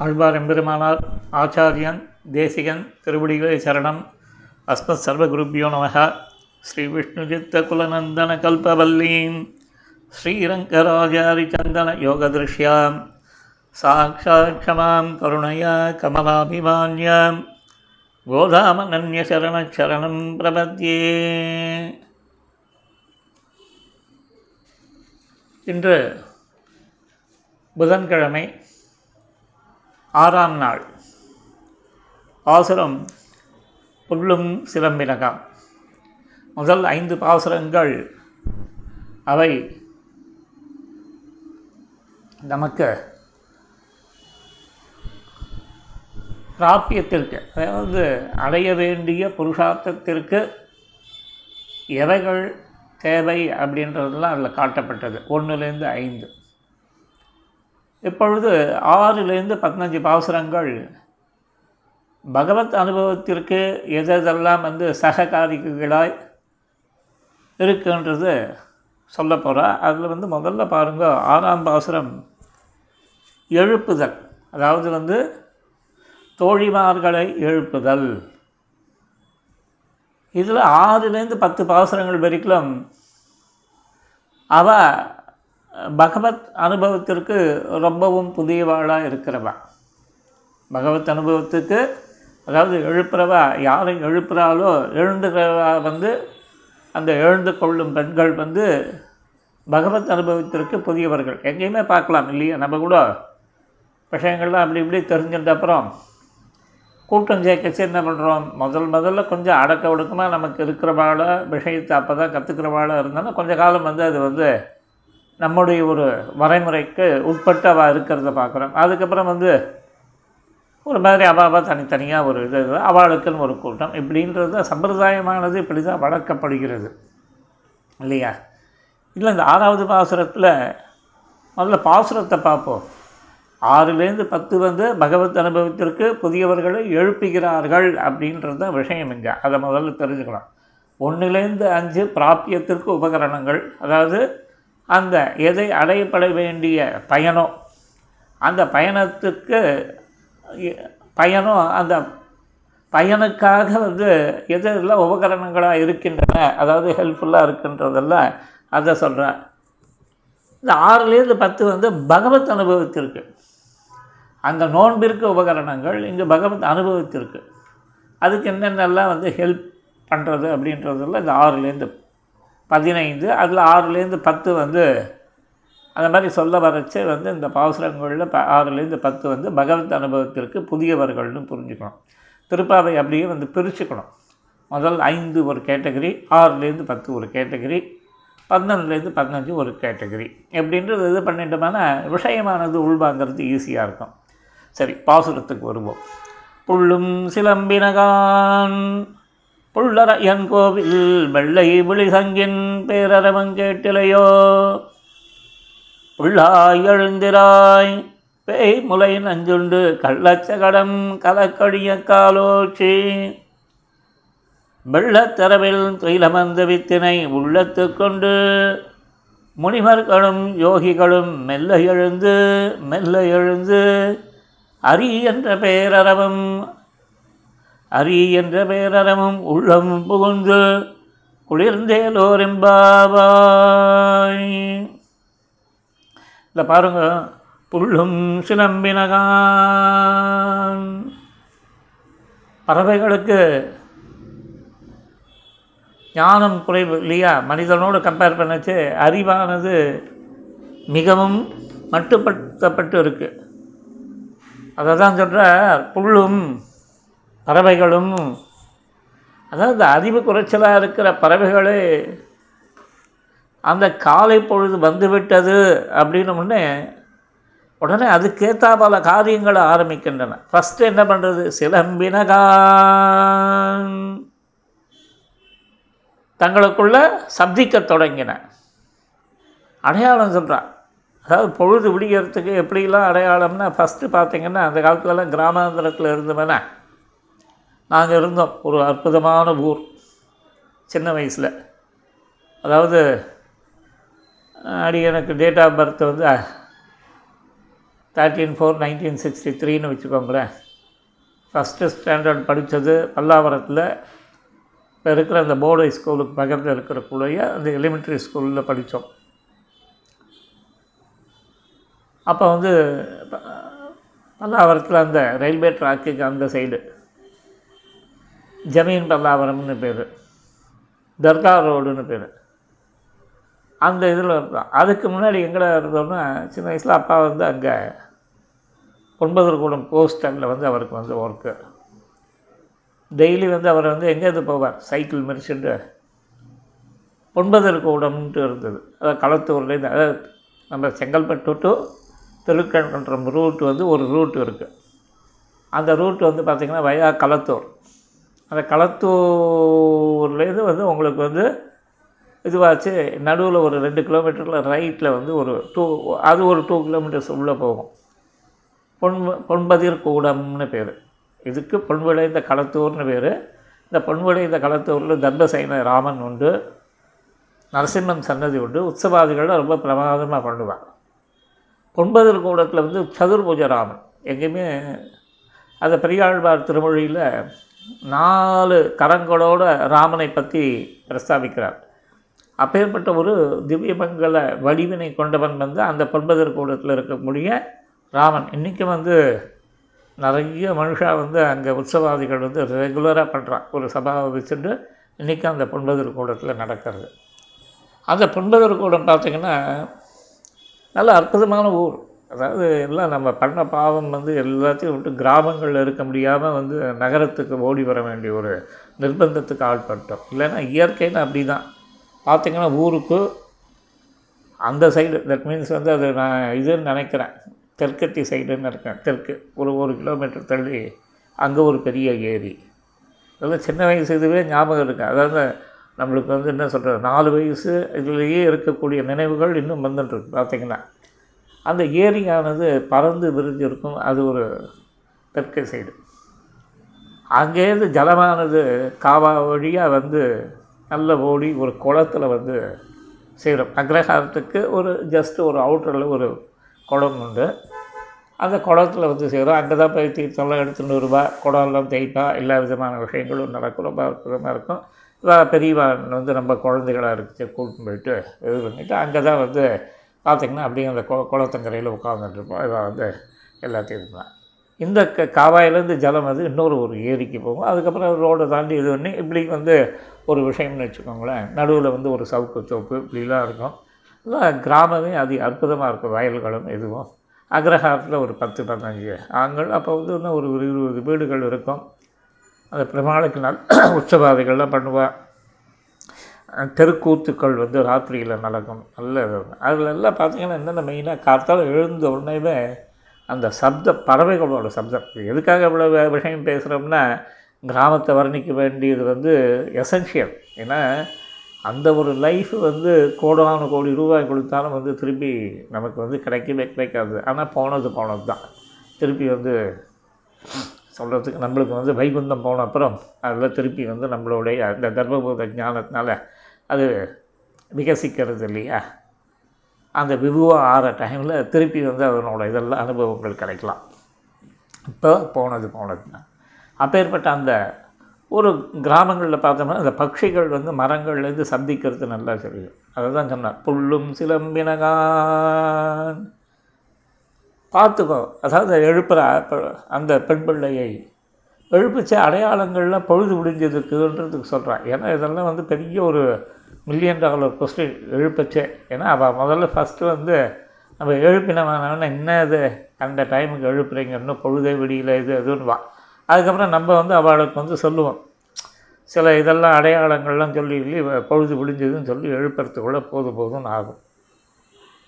ஆழ்வார் எம்பெருமானார் ஆச்சாரியன் தேசிகன் திருவடிகளே சரணம். அஸ்மத் சர்வகுருப்பியோ நமக. ஸ்ரீ விஷ்ணுஜித்த குலநந்தன கல்பவல்லீம். ஸ்ரீரங்கராஜாரி சந்தன யோகதிருஷ்யாம் சாட்சாத் க்ஷமாம் கருணயா கமலாபிமான்யாம் கோதாமனன்யசரணச்சரணம் பிரபத்யே. இன்று புதன்கிழமை ஆறாம் நாள். பாசுரம் புல்லும் சிலம்பினகாம். முதல் ஐந்து பாசுரங்கள் அவை நமக்கு பிராப்பியத்திற்கு அதாவது அடைய வேண்டிய புருஷார்த்தத்திற்கு எவைகள் தேவை அப்படின்றதெல்லாம் அதில் காட்டப்பட்டது. ஒன்றுலேருந்து ஐந்து. இப்பொழுது ஆறிலிருந்து பதினஞ்சு பாசுரங்கள். பகவத் அனுபவத்திற்கு எதெல்லாம் வந்து சககாரிகளாய் இருக்குன்றது சொல்ல போகிறா அதில் வந்து முதல்ல பாருங்க ஆறாம் பாசுரம் எழுப்புதல். அதாவது வந்து தோழிமார்களை எழுப்புதல். இதில் ஆறுலேருந்து பத்து பாசுரங்கள் வரைக்கும் அவ பகவத் அனுபவத்திற்கு ரொம்பவும் புதியவாளாக இருக்கிறவா பகவத் அனுபவத்துக்கு அதாவது எழுப்புறவா யாரை எழுப்புகிறாளோ எழுந்துகிறவா வந்து அந்த எழுந்து கொள்ளும் பெண்கள் வந்து பகவத் அனுபவத்திற்கு புதியவர்கள். எங்கேயுமே பார்க்கலாம் இல்லையா? நம்ம கூட விஷயங்கள்லாம் அப்படி இப்படி தெரிஞ்சுட்ட அப்புறம் கூட்டம் சேர்க்கச்சு என்ன பண்ணுறோம் முதல் முதல்ல கொஞ்சம் அடக்க ஒடுக்கமாக நமக்கு இருக்கிறவாழ விஷயத்தை அப்போ தான் கற்றுக்கிறவாழ இருந்தாலும் கொஞ்சம் காலம் வந்து அது வந்து நம்முடைய ஒரு வரைமுறைக்கு உட்பட்டு அவள் இருக்கிறத பார்க்குறோம். அதுக்கப்புறம் வந்து ஒரு மாதிரி அவாவா தனித்தனியாக ஒரு இது அவளுக்குன்னு ஒரு கூட்டம். இப்படின்றது சம்பிரதாயமானது இப்படி தான் வளர்க்கப்படுகிறது. இல்லையா? இல்லை இந்த ஆறாவது பாசுரத்தில் முதல்ல பாசுரத்தை பார்ப்போம். ஆறுலேருந்து பத்து வந்து பகவத் அனுபவத்திற்கு புதியவர்களை எழுப்புகிறார்கள் அப்படின்றது தான் விஷயம் இங்கே. அதை முதல்ல தெரிஞ்சுக்கலாம் ஒன்றுலேருந்து அஞ்சு பிராப்பியத்திற்கு உபகரணங்கள். அதாவது அந்த எதை அடையப்பட வேண்டிய பயணம் அந்த பயணத்துக்கு பயணம் அந்த பயனுக்காக வந்து எதெல்லாம் உபகரணங்களாக இருக்கின்றன அதாவது ஹெல்ப்ஃபுல்லாக இருக்கின்றதெல்லாம் அதை சொல்கிறேன் இந்த ஆறுலேருந்து பத்து வந்து பகவத் அனுபவத்திற்கு. அந்த நோன்பிற்கு உபகரணங்கள் இங்கே பகவத் அனுபவத்திற்கு. அதுக்கு என்னென்னலாம் வந்து ஹெல்ப் பண்ணுறது அப்படின்றதெல்லாம் இந்த ஆறுலேருந்து பதினைந்து அதில் ஆறுலேருந்து பத்து வந்து அந்த மாதிரி சொல்ல வரச்சே வந்து இந்த பாசுரங்களில் ப ஆறுலேருந்து பத்து வந்து பகவத் அனுபவத்திற்கு புதியவர்கள்னு புரிஞ்சுக்கணும். திருப்பாவை அப்படியே வந்து பிரிச்சுக்கணும். முதல் ஐந்து ஒரு கேட்டகரி ஆறுலேருந்து பத்து ஒரு கேட்டகரி பதினொன்றுலேருந்து பதினஞ்சு ஒரு கேட்டகரி. எப்படின்றது இது பண்ணிட்டோம்னா விஷயமானது உள்வாங்கிறது ஈஸியாக இருக்கும். சரி பாசுரத்துக்கு வருவோம். புள்ளும் சிலம்பினகான். புள்ளர என் கோவில் வெள்ளை விழிசங்கின் பேரரவங்கேட்டிலையோ உள்ளாய் எழுந்திராய் பேய் முலை நஞ்சுண்டு கள்ளச்சகடம் கலக்கடிய காலோச்சி. வெள்ளத்தரவில் துயிலமர்ந்த வித்தினை உள்ளத்து கொண்டு முனிவர்களும் யோகிகளும் மெல்ல எழுந்து மெல்ல எழுந்து அரி என்ற பேரறவும் அரி என்ற பேரறவும் உள்ளம் புகுந்து குளிர்ந்தேலோரெம்பாவாய். இந்த பாருங்க புல்லும் சிலம்பினகான். பறவைகளுக்கு ஞானம் குறைவு இல்லையா? மனிதனோடு கம்பேர் பண்ணச்சு அறிவானது மிகவும் மட்டுப்படுத்தப்பட்டு இருக்குது அதை தான் சொல்கிற புல்லும் பறவைகளும் அதாவது அறிவு குறைச்சலாக இருக்கிற பறவைகளே அந்த காலை பொழுது வந்துவிட்டது அப்படின்னு உடனே உடனே அதுக்கேற்றா பல காரியங்களை ஆரம்பிக்கின்றன. ஃபஸ்ட்டு என்ன பண்ணுறது சிலம்பினகான் தங்களுக்குள்ள சப்திக்க தொடங்கின. அடையாளம் சொல்கிறான் அதாவது பொழுது விடிகிறதுக்கு எப்படிலாம் அடையாளம்னா ஃபஸ்ட்டு பார்த்திங்கன்னா அந்த காலத்துலலாம் கிராமாந்திரத்தில் இருந்தவன. நாங்கள் இருந்தோம். ஒரு அற்புதமான ஊர். சின்ன வயசில். அதாவது அடி எனக்கு டேட் ஆஃப் பர்த் வந்து தேர்ட்டீன் ஃபோர் நைன்டீன் சிக்ஸ்டி த்ரீன்னு வச்சுக்கோங்களேன். ஃபஸ்ட்டு ஸ்டாண்டர்ட் படித்தது பல்லாவரத்தில். இப்போ இருக்கிற அந்த போர்டு ஸ்கூலுக்கு பக்கத்தில் இருக்கிறக்குள்ளேயே அந்த எலிமெண்ட்ரி ஸ்கூலில் படித்தோம் அப்போ வந்து பல்லாவரத்தில் அந்த ரயில்வே ட்ராக்குக்கு அந்த சைடு ஜமீன் பல்லாவரம்னு பேர். தர்கா ரோடுன்னு பேர். அந்த இதில் இருந்தோம். அதுக்கு முன்னாடி எங்கடா இருந்தோம்னா சின்ன வயசில் அப்பா வந்து அங்கே ஒன்பதர்கூடம் போஸ்டரில் வந்து அவருக்கு வந்து ஒர்க்கு டெய்லி வந்து அவர் வந்து எங்கேருந்து போவார்? சைக்கிள் மிரிச்சுட்டு ஒன்பதர் கூடம்ன்ட்டு இருந்தது. அதாவது களத்தூர்லேருந்து அதாவது நம்ம செங்கல்பட்டு டு திருக்கண்குன்றம் ரூட் வந்து ஒரு ரூட் இருக்குது அந்த ரூட் வந்து பார்த்திங்கன்னா வயா களத்தூர். அந்த களத்தூர்லேருந்து வந்து உங்களுக்கு வந்து இதுவாச்சு நடுவில் ஒரு ரெண்டு கிலோமீட்டரில் ரைட்டில் வந்து ஒரு டூ அது ஒரு டூ கிலோமீட்டர்ஸ் உள்ளே போகும். பொன் பொன்பதிர் கூடம்னு பேர். இதுக்கு பொன்விளைந்த களத்தூர்னு பேர். இந்த பொன்விளைந்த களத்தூரில் தர்பசைன ராமன் உண்டு. நரசிம்மன் சன்னதி உண்டு. உற்சவாதிகளில் ரொம்ப பிரமாதமாக பண்ணுவாங்க. பொன்பதிர் கூடத்தில் வந்து சதுர்பூஜ ராமன். எங்கேயுமே அந்த பெரியாழ்வார் திருமொழியில் நாலு கரங்களோடு ராமனை பற்றி பிரஸ்தாபிக்கிறார். அப்பேற்பட்ட ஒரு திவ்யமங்கல வடிவினை கொண்டவன் வந்து அந்த பண்பதர் கூடத்தில் இருக்கக்கூடிய ராமன். இன்றைக்கும் வந்து நிறைய மனுஷா வந்து அங்கே உற்சவாதிகள் வந்து ரெகுலராக பண்ணுறான் ஒரு சபாவை வச்சுட்டு இன்றைக்கும் அந்த பொன்பதர் கூடத்தில் நடக்கிறது. அந்த பொன்பதர் கூடம் பார்த்திங்கன்னா நல்ல அற்புதமான ஊர். அதாவது எல்லாம் நம்ம பண்ண பாவம் வந்து எல்லாத்தையும் விட்டு கிராமங்களில் இருக்க முடியாமல் வந்து நகரத்துக்கு ஓடி வர வேண்டிய ஒரு நிர்பந்தத்துக்கு ஆட்பட்டோம் இல்லைன்னா இயற்கைன்னு அப்படி தான் பார்த்திங்கன்னா ஊருக்கு அந்த சைடு தட் மீன்ஸ் வந்து அது நான் இதுன்னு நினைக்கிறேன். தெற்கத்தி சைடுன்னு இருக்கேன் தெற்கு ஒரு ஒரு கிலோமீட்டர் தள்ளி அங்கே ஒரு பெரிய ஏரி. அதெல்லாம் சின்ன வயசு இதுவே ஞாபகம் இருக்கு. அதாவது நம்மளுக்கு வந்து என்ன சொல்கிறது நாலு வயசு இதுலேயே இருக்கக்கூடிய நினைவுகள் இன்னும் வந்துட்டுருக்கு பார்த்திங்கன்னா அந்த ஏரியானது பறந்து விரிஞ்சு இருக்கும் அது ஒரு தெற்கு சைடு. அங்கேருந்து ஜலமானது காவா வழியாக வந்து நல்ல ஓடி ஒரு குளத்துல வந்து சேரும். அக்ரஹாரத்துக்கு ஒரு ஜஸ்ட்டு ஒரு அவுட்டரில் ஒரு குளம் உண்டு. அந்த குளத்துல வந்து சேரும். அங்கே தான் போய் தீர்த்தம்லாம் எடுத்துகிட்டு வருவா. குடம்லாம் தேய்ப்பா. எல்லா விதமான விஷயங்களும் நடக்கும். ரொம்ப அற்புதமாக இருக்கும். இவ பெரியவா வந்து நம்ம குழந்தைகளாக இருக்கு கூட்டின்னு போயிட்டு இது பண்ணிவிட்டு அங்கே தான் வந்து பார்த்திங்கன்னா அப்படியே அந்த கொ குளத்தங்கரையில் உட்காந்துட்ருப்போம் இவள் வந்து எல்லாத்தையும் இருப்பான் இந்த க காவாயிலேருந்து ஜலம் வந்து இன்னொரு ஒரு ஏரிக்கு போகும். அதுக்கப்புறம் ரோடை தாண்டி இது பண்ணி இப்படி வந்து ஒரு விஷயம்னு வச்சுக்கோங்களேன். நடுவில் வந்து ஒரு சவுக்கு சோப்பு இப்படிலாம் இருக்கும். இதெல்லாம் கிராமமே அது அற்புதமாக இருக்கும். வயல்களும் இதுவும். அக்ரஹாரத்தில் ஒரு பத்து பதினஞ்சு ஆண்கள். அப்போ வந்து இன்னும் ஒரு ஒரு இருபது வீடுகள் இருக்கும். அந்த பெருமாளுக்கு நல் உற்சவாதிகள்லாம் பண்ணுவாள் தெருக்கூத்துக்கள் வந்து ராத்திரியில் நடக்கும் நல்ல அதில் எல்லாம் பார்த்தீங்கன்னா என்னென்ன மெயினாக காத்தால எழுந்த உடனேவே அந்த சப்த பறவைகளோட சப்தம். எதுக்காக இவ்வளோ விஷயம் பேசுகிறோம்னா கிராமத்தை வர்ணிக்க வேண்டியது வந்து எசென்ஷியல் ஏன்னா அந்த ஒரு லைஃப் வந்து கோடான கோடி ரூபாய் கொடுத்தாலும் வந்து திருப்பி நமக்கு வந்து கிடைக்கவே கிடைக்காது. ஆனால் போனது போனது தான் திருப்பி வந்து சொல்கிறதுக்கு நம்மளுக்கு வந்து வைகுந்தம் போன அப்புறம் அதில் திருப்பி வந்து நம்மளுடைய அந்த தர்மபூத ஞானத்தினால அது விகசிக்கிறது இல்லையா? அந்த விபுவம் ஆற டைமில் திருப்பி வந்து அதனோட இதெல்லாம் அனுபவங்கள் கிடைக்கலாம். இப்போ போனது போனதுன்னா அப்பேற்பட்ட அந்த ஒரு கிராமங்களில் பார்த்தோம்னா அந்த பட்சிகள் வந்து மரங்கள்லேருந்து சந்திக்கிறது நல்லா தெரியும். அதை தான் சொன்னார் புல்லும் சிலம்பினகான். பார்த்துக்கோ அதாவது எழுப்புற அந்த பெண் பிள்ளையை எழுப்பிச்ச அடையாளங்களில் பொழுது முடிஞ்சதுக்குன்றதுக்கு சொல்கிறான் ஏன்னா இதெல்லாம் வந்து பெரிய ஒரு மில்லியன் டாலர் கொஸ்டின் எழுப்பச்சே. ஏன்னா அவள் முதல்ல ஃபஸ்ட்டு வந்து நம்ம எழுப்பினவன என்ன இது அந்த டைமுக்கு எழுப்புறீங்க இன்னும் பொழுதே விடியல இது இதுன்னு வா அதுக்கப்புறம் நம்ம வந்து அவளுக்கு வந்து சொல்லுவோம். சில இதெல்லாம் அடையாளங்கள்லாம் சொல்லி பொழுது விடிஞ்சதுன்னு சொல்லி எழுப்புறதுக்குள்ளே போதும் போதும்னு ஆகும்.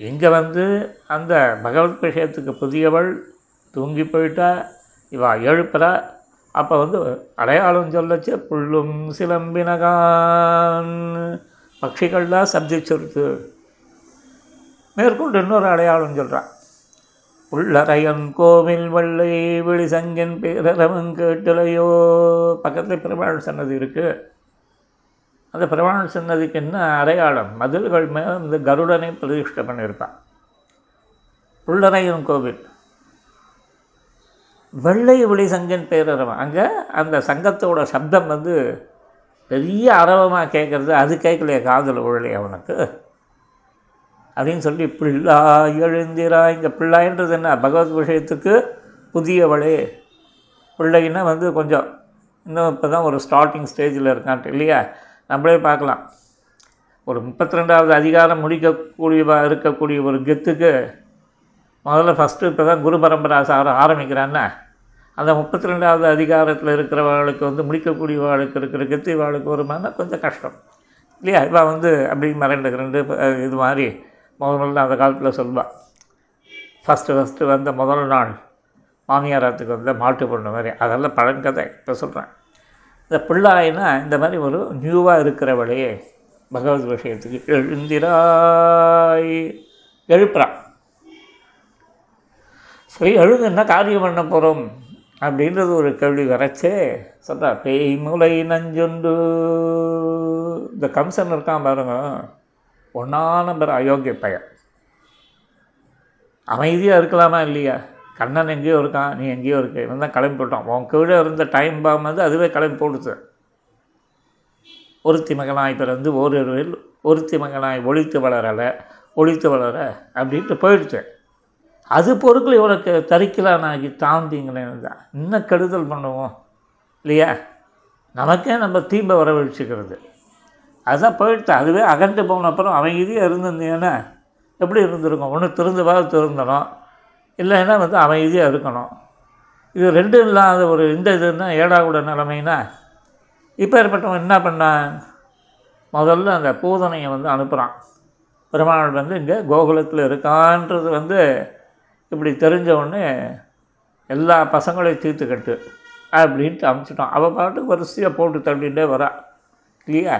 இங்கே வந்து அந்த பகவத் விஷயத்துக்கு புதியவள் தூங்கி போயிட்டா இவா எழுப்புறா. அப்போ வந்து அடையாளம் சொல்லச்சு புல்லும் சிலம்பினகான். பட்சிகள்லாம் சப்திச்சிருது மேற்கொண்டு இன்னொரு அடையாளம் சொல்கிறான் உள்ளரையன் கோவில் வள்ளை விழிசங்கின் பேரரவன் கேட்டலையோ. பக்கத்தில் பெருமாள் சன்னதி இருக்குது அந்த பெருமாள் சன்னதிக்கு என்ன அடையாளம்? மதில்கள் மேலே இந்த கருடனை பிரதிஷ்டை பண்ணியிருப்பான். உள்ளரையன் கோவில். வெள்ளை விழி சங்கன் பேரரவன். அங்கே அந்த சங்கத்தோட சப்தம் வந்து பெரிய அரவமாக கேட்குறது அது கேட்கலையே காதில் விழலையே அவனுக்கு. அப்படின்னு சொல்லி பிள்ளாய் எழுந்திரா இந்த பிள்ளாயின்றது என்ன? பகவத் விஷயத்துக்கு புதியவளே. பிள்ளைன்னா வந்து கொஞ்சம் இன்னும் இப்போ தான் ஒரு ஸ்டார்டிங் ஸ்டேஜில் இருக்கான்ட்டு இல்லையா? நம்மளே பார்க்கலாம். ஒரு முப்பத்தி ரெண்டாவது அதிகாரம் முடிக்கக்கூடியவாக இருக்கக்கூடிய ஒரு கெத்துக்கு முதல்ல ஃபஸ்ட்டு இப்போ தான் குரு பரம்பரா சார ஆரம்பிக்கிறான்னா அந்த முப்பத்தி ரெண்டாவது அதிகாரத்தில் இருக்கிறவர்களுக்கு வந்து முடிக்கக்கூடியவாளுக்கு இருக்கிற கெத்திவாளுக்கு வருமானா கொஞ்சம் கஷ்டம். இல்லையா? இவள் வந்து அப்படி மிரண்டு கிரண்டு இது மாதிரி முதல் முதல்ல அந்த காலத்தில் சொல்லுவாள் ஃபஸ்ட்டு ஃபஸ்ட்டு வந்த முதல் நாள் மாமியாரத்துக்கு வந்த மாட்டு பொண்ணு மாதிரி. அதெல்லாம் பழங்கதை இப்போ சொல்கிறேன் இந்த பிள்ளாயினா இந்த மாதிரி ஒரு நியூவாக இருக்கிறவளையே பகவத் விஷயத்துக்கு எழுந்திராய் எழுப்புறான் சரி எழுதுன்னா காரியம் பண்ண போகிறோம் அப்படின்றது ஒரு கேள்வி வரைச்சே. சொல்கிறா பேய் மூளை நஞ்சுண்டு. இந்த கம்சன் இருக்கான் பாருங்க. ஒன்றா நம்பர் அயோக்கிய பையன். அமைதியாக இருக்கலாமா இல்லையா? கண்ணன் எங்கேயோ இருக்கான் நீ எங்கேயோ இருக்க. இவன் தான் கிளம்பி போட்டான். உன் கீழே இருந்த டைம் பாம் வந்து அதுவே கிளம்பி போடுச்சு ஒருத்தி மகனாய் பிறந்து ஓரிரவில் ஒருத்தி மகனாய் ஒழித்து வளரலை ஒழித்து வளர அப்படின்ட்டு போயிடுச்சு. அது பொருட்கள் இவனுக்கு தரிக்கலானாகி தாழ்ந்தீங்களேன்னு தான் இன்னும் கெடுதல் பண்ணுவோம்? இல்லையா? நமக்கே நம்ம தீம்பை வரவழிச்சுக்கிறது. அதுதான் போயிடுச்சு அதுவே அகண்டு போன அப்புறம் அமைதியாக இருந்திருந்தீங்கன்னா எப்படி இருந்திருக்கும்? ஒன்று திருந்துவாது திருந்தணும் இல்லைன்னா வந்து அமைதியாக இருக்கணும். இது ரெண்டும் இல்லாத ஒரு இந்த இதுன்னா ஏடாகூட நிலைமைனா இப்போ ஏற்பட்டவன் என்ன பண்ணான் முதல்ல அந்த பூதனையை வந்து அனுப்புகிறான் பெருமாள் வந்து இங்கே கோகுலத்தில் இருக்கான்றது வந்து இப்படி தெரிஞ்சவொடனே எல்லா பசங்களையும் தீர்த்துக்கட்டு அப்படின்ட்டு அமுச்சிட்டோம் அவள் பாட்டுக்கு வரிசையாக போட்டு தள்ளிகிட்டே வரா. இல்லையா?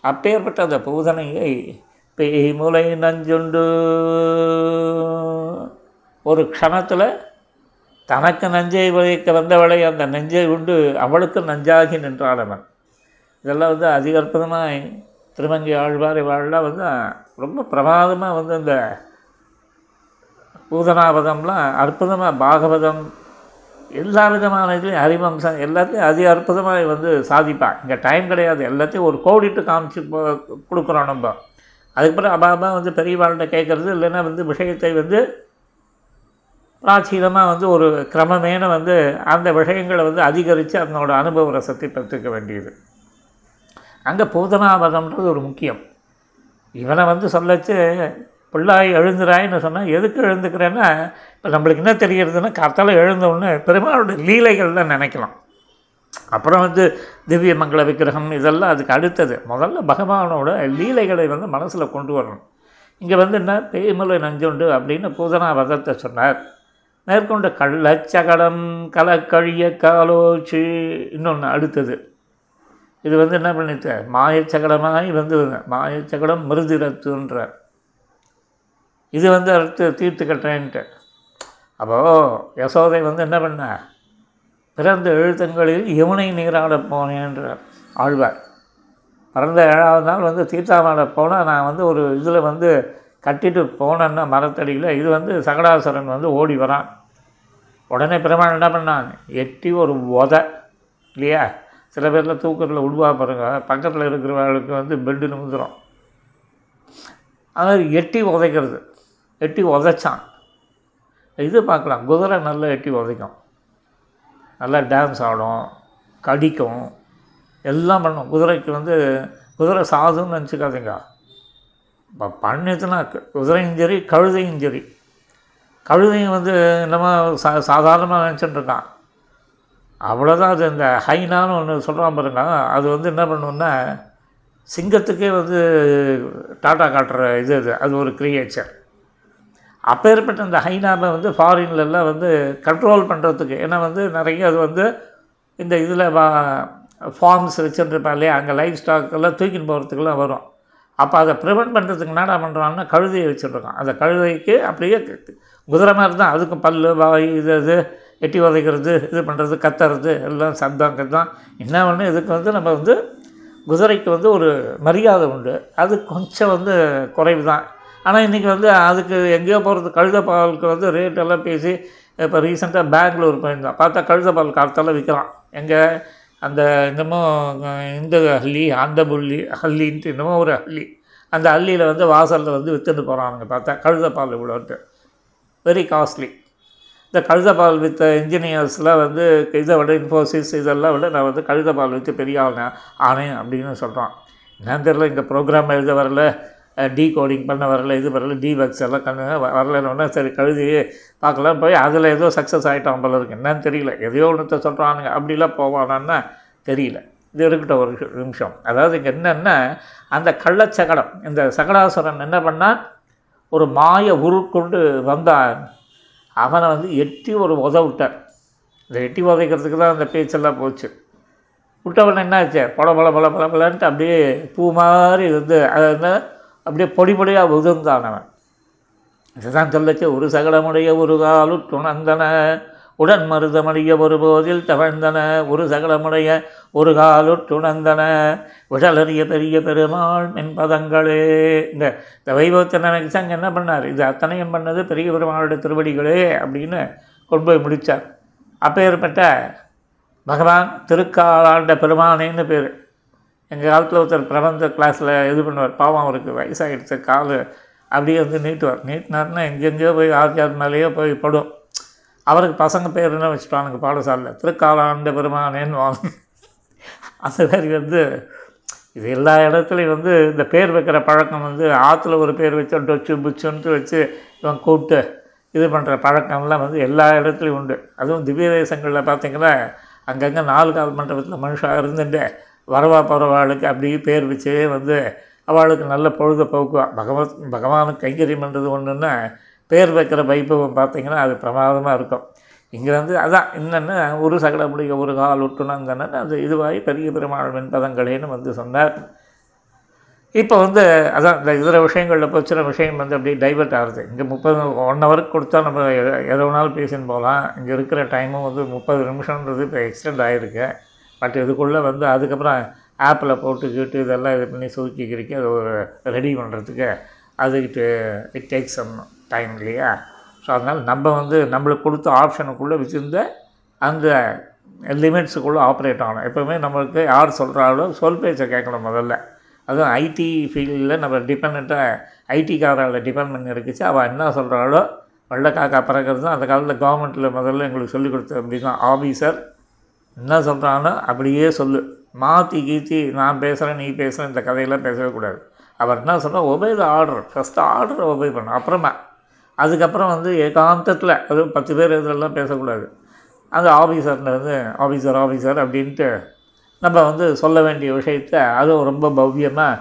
அப்பேற்பட்ட அந்த பூதனையை பேய் மூளை நஞ்சுண்டு ஒரு க்ஷணத்தில் தனக்கு நஞ்சை விளைவிக்க வந்தவளை அந்த நெஞ்சை உண்டு அவளுக்கு நஞ்சாகி நின்றாள் அவன். இதெல்லாம் வந்து அதிக அற்புதமாக திருமங்கை ஆழ்வார் இவாள்லாம் வந்து ரொம்ப பிரமாதமாக வந்து இந்த பூதனாவதம்லாம் அற்புதமாக பாகவதம் எல்லா விதமான இதுலையும் ஹரிவம்சம் எல்லாத்தையும் அதி அற்புதமாக வந்து சாதிப்பான் இங்கே டைம் கிடையாது. எல்லாத்தையும் ஒரு கோடிட்டு காமிச்சு கொடுக்குறோம் நம்ம. அதுக்கப்புறம் அபாபா வந்து பெரியவாள்கிட்ட கேட்குறது இல்லைன்னா வந்து விஷயத்தை வந்து பிராச்சீனமாக வந்து ஒரு கிரமமேன வந்து அந்த விஷயங்களை வந்து அதிகரித்து அதனோட அனுபவ ரசத்தை பெற்றுக்க வேண்டியது. அங்கே பூதனாவதம்ன்றது ஒரு முக்கியம். இவனை வந்து சொல்லச்சு பிள்ளாய் எழுந்துறாயின்னு சொன்னால் எதுக்கு எழுந்துக்கிறேன்னா இப்போ நம்மளுக்கு என்ன தெரிகிறதுன்னா காத்தால எழுந்த பெருமாளுடைய லீலைகள் தான் நினைக்கலாம். அப்புறம் வந்து திவ்ய மங்கள விக்கிரகம் இதெல்லாம் அதுக்கு அடுத்தது. முதல்ல பகவானோட லீலைகளை வந்து மனசில் கொண்டு வரணும். இங்கே வந்து என்ன? பேய்மலை நஞ்சுண்டு அப்படின்னு பூதனா வதத்தை சொன்னார். மேற்கொண்ட கள்ளச்சகடம் கலக்கழிய காலோச்சு இன்னொன்று அடுத்தது. இது வந்து என்ன பண்ணிட்டு மாயச்சகடமாய் வந்து மாயச்சகடம் மிருதிரத்துன்றார். இது வந்து அடுத்து தீர்த்து கட்டுறேன்ட்டு. அப்போது யசோதை வந்து என்ன பண்ண? பிறந்த எழுத்தங்களில் யமுனை நீராட போனேன்றார் ஆழ்வார். பிறந்த ஏழாவது நாள் வந்து தீர்த்தாமலை போனால் நான் வந்து ஒரு இதில் வந்து கட்டிட்டு போனேன்னா மரத்தடியில் இது வந்து சகடாசுரன் வந்து ஓடி வரான். உடனே பெருமாள் என்ன பண்ணான்? எட்டி ஒரு உத இல்லையா? சில பேரில் தூக்கத்தில் உடுவா பாருங்க பக்கத்தில் இருக்கிறவர்களுக்கு வந்து பெண்டு நிமிந்துடும் அது எட்டி உதைக்கிறது. எட்டி உதைச்சான். இது பார்க்கலாம். குதிரை நல்லா எட்டி உதைக்கும். நல்லா டான்ஸ் ஆடும் கடிக்கும். எல்லாம் பண்ணும். குதிரைக்கு வந்து குதிரை சாதுன்னு நினச்சிக்காதீங்க. இப்போ பண்ணிட்டுனா குதிரையும் சரி கழுதையும் சரி கழுதையும் வந்து என்னமோ சா சாதாரணமாக நினச்சிட்டு இருக்கான். அவ்வளோதான் அது இந்த ஹைனான்னு ஒன்று சொல்கிறான் பாருங்க. அது வந்து என்ன பண்ணுன்னா சிங்கத்துக்கே வந்து டாட்டா காட்டுற இது அது. அது ஒரு கிரியேச்சர் அப்பேற்பட்ட இந்த ஹைனாவை வந்து ஃபாரின்லலாம் வந்து கண்ட்ரோல் பண்ணுறதுக்கு ஏன்னா வந்து நிறைய அது வந்து இந்த இதில் ஃபார்ம்ஸ் வச்சுருப்பா இல்லையா? அங்கே லைஃப் ஸ்டாக்கெல்லாம் தூக்கின்னு போகிறதுக்குலாம் வரும். அப்போ அதை ப்ரிவெண்ட் பண்ணுறதுக்கு என்னடா பண்ணுறாங்கன்னா கழுதையை வச்சுருக்கோம். அந்த கழுதைக்கு அப்படியே குதிரை மாதிரி தான். அதுக்கும் பல்லு வாய் இது இது எட்டி உதைக்கிறது இது பண்ணுறது கத்துறது எல்லாம் சத்தம் கத்தம் என்ன ஒன்று இதுக்கு வந்து நம்ம வந்து குதிரைக்கு வந்து ஒரு மரியாதை உண்டு. அது கொஞ்சம் வந்து குறைவு தான். ஆனால் இன்றைக்கி வந்து அதுக்கு எங்கேயோ போகிறது கழுத பாலுக்கு வந்து ரேட் எல்லாம் பேசி இப்போ ரீசெண்டாக பெங்களூர் போயிருந்தோம். பார்த்தா கழுதப்பால் காலத்தால் விற்கிறான் எங்கே அந்த இன்னமும் இந்த ஹல்லி அந்த புள்ளி ஹல்லின்ட்டு இன்னமும் ஒரு ஹல்லி அந்த ஹல்லியில் வந்து வாசலில் வந்து விற்றுட்டு போகிறானுங்க பார்த்தா கழுதப்பால் இவ்வளோன்ட்டு. வெரி காஸ்ட்லி இந்த கழுதப்பால் விற்ற இன்ஜினியர்ஸ்லாம் வந்து இதை விட இன்ஃபோசிஸ் இதெல்லாம் விட நான் வந்து கழுதப்பால் விற்று பெரிய ஆள் ஆனேன் அப்படின்னு சொல்கிறான் என்னன்னு தெரில இந்த ப்ரோக்ராம் எழுத வரல. டீ கோடிங் பண்ண வரல இது வரல டி பக்ஸ் எல்லாம் கண்ணு வரலன்னு சரி கழுதி பார்க்கலாம். போய் அதில் ஏதோ சக்ஸஸ் ஆகிட்டான் போல இருக்கு. என்னன்னு தெரியல. எதையோ ஒன்றத்தை சொல்கிறானுங்க அப்படிலாம் போவானான்னா தெரியல. இது இருக்கட்டும் ஒரு நிமிஷம். அதாவது இங்கே என்னென்னா அந்த கள்ளச்சகடம் இந்த சகடாசுரன் என்ன பண்ணால் ஒரு மாய உருக்கொண்டு வந்தான். அவனை வந்து எட்டி ஒரு உத விட்டார். இந்த எட்டி உதைக்கிறதுக்கு தான் அந்த பேச்செல்லாம் போச்சு. விட்டவன் என்னாச்சு? பல பல பல பல பலன்ட்டு அப்படியே பூ மாதிரி வந்து அது வந்து அப்படியே பொடி பொடியாக உதிர்ந்தான் அவன். இதுதான் சொல்லச்சு ஒரு சகலமுடைய ஒரு காலு துணந்தன உடன் மருதமடிய ஒரு போதில் தவழ்ந்தன ஒரு சகலமுடைய ஒரு காலு துணந்தன விடலறிய பெரிய பெருமாள் மென்பதங்களே. இந்த இந்த வைபவத்தை நினைச்சு என்ன பண்ணார்? இது அத்தனையும் பண்ணது பெரிய பெருமாளுடைய திருவடிகளே அப்படின்னு கொண்டு போய் முடித்தார் அப்பேற்பட்ட பகவான் திருக்காலாண்ட பெருமானேன்னு பேர். எங்கள் காலத்தில் ஒருத்தர் பிரபந்த கிளாஸில் இது பண்ணுவார். பாவம் அவருக்கு வயசாகிடுச்சு கால். அப்படியே வந்து நீட்டுவார். நீட்டினார்னா எங்கெங்கேயோ போய் ஆர்ஜார் மேலேயோ போய் படும். அவருக்கு பசங்க பேர் என்ன வச்சுட்டானுங்க பாடசாலையில்? திருக்காலாண்ட பெருமானேன்னு அந்த மாதிரி வந்து இது எல்லா இடத்துலையும் வந்து இந்த பேர் வைக்கிற பழக்கம் வந்து ஆற்றுல ஒரு பேர் வச்சு டொச்சு புச்சுன்ட்டு வச்சு இவன் கூப்பிட்டு இது பண்ணுற பழக்கம்லாம் வந்து எல்லா இடத்துலையும் உண்டு. அதுவும் திவ்ய தேசங்களில் பார்த்திங்கன்னா அங்கங்கே நாலு கால் மண்டபத்தில் மனுஷாக இருந்துட்டு வரவா போகிறவாளுக்கு அப்படியே பேர் வச்சே வந்து அவளுக்கு நல்ல பொழுதுபோக்குவா பகவத் பகவானுக்கு கைங்கரியம் பண்ணுறது ஒன்றுன்னா பேர் வைக்கிற வைபவம் பார்த்திங்கன்னா அது பிரமாதமாக இருக்கும். இங்கே வந்து அதான் என்னென்ன ஒரு சகட முடிய ஒரு கால் விட்டுனாங்கன்னு அது இதுவாகி பெரிய பெருமாள் வெண்பதங்களேன்னு வந்து சொன்னார். இப்போ வந்து அதான் இந்த இதர விஷயங்களில் போச்சுற விஷயம் வந்து அப்படியே டைவெர்ட் ஆகுது. இங்கே முப்பது ஒன் ஹவருக்கு கொடுத்தா நம்ம எதோ எதை வேணாலும் பேசின்னு போகலாம். இங்கே இருக்கிற டைமும் வந்து முப்பது நிமிஷம்ன்றது இப்போ எக்ஸ்டெண்ட் ஆகிருக்கு பட் இதுக்குள்ளே வந்து அதுக்கப்புறம் ஆப்பில் போட்டு கீட்டு இதெல்லாம் இது பண்ணி சுருக்கி கிறுக்கி அது ஒரு ரெடி பண்ணுறதுக்கு அதுக்கிட்டு இட் டேக்ஸ் சம் டைம் இல்லையா? ஸோ அதனால் நம்ம வந்து நம்மளுக்கு கொடுத்த ஆப்ஷனுக்குள்ளே வச்சுருந்த அந்த லிமிட்ஸுக்குள்ளே ஆப்ரேட் ஆகணும். எப்போவுமே நம்மளுக்கு யார் சொல்கிறாலோ சொல் பேச்சை கேட்கணும் முதல்ல. அதுவும் ஐடி ஃபீல்டில் நம்ம டிபெண்ட்டாக ஐடிக்காரர்களை டிபெண்ட் பண்ணி இருக்குச்சு. அவள் என்ன சொல்கிறாளோ வெள்ளை காக்கா பறக்கிறது தான் அந்த காலத்தில் கவர்மெண்ட்டில் முதல்ல எங்களுக்கு சொல்லிக் கொடுத்தது அப்படி தான் ஆஃபீஸர் என்ன சொல்கிறானோ அப்படியே சொல்லு. மாற்றி கீற்றி நான் பேசுகிறேன் நீ பேசுகிற இந்த கதையெல்லாம் பேசவே கூடாது. அவர் என்ன சொல்கிறார் ஒபே த ஆர்டர் ஃபஸ்ட்டு ஆர்டரை ஒபே பண்ணணும். அப்புறமா அதுக்கப்புறம் வந்து ஏகாந்தத்தில் அதுவும் பத்து பேர் இதெல்லாம் பேசக்கூடாது. அந்த ஆஃபீஸர்னு வந்து ஆஃபீஸர் ஆஃபீஸர் அப்படின்ட்டு நம்ம வந்து சொல்ல வேண்டிய விஷயத்த அதுவும் ரொம்ப பவ்யமாக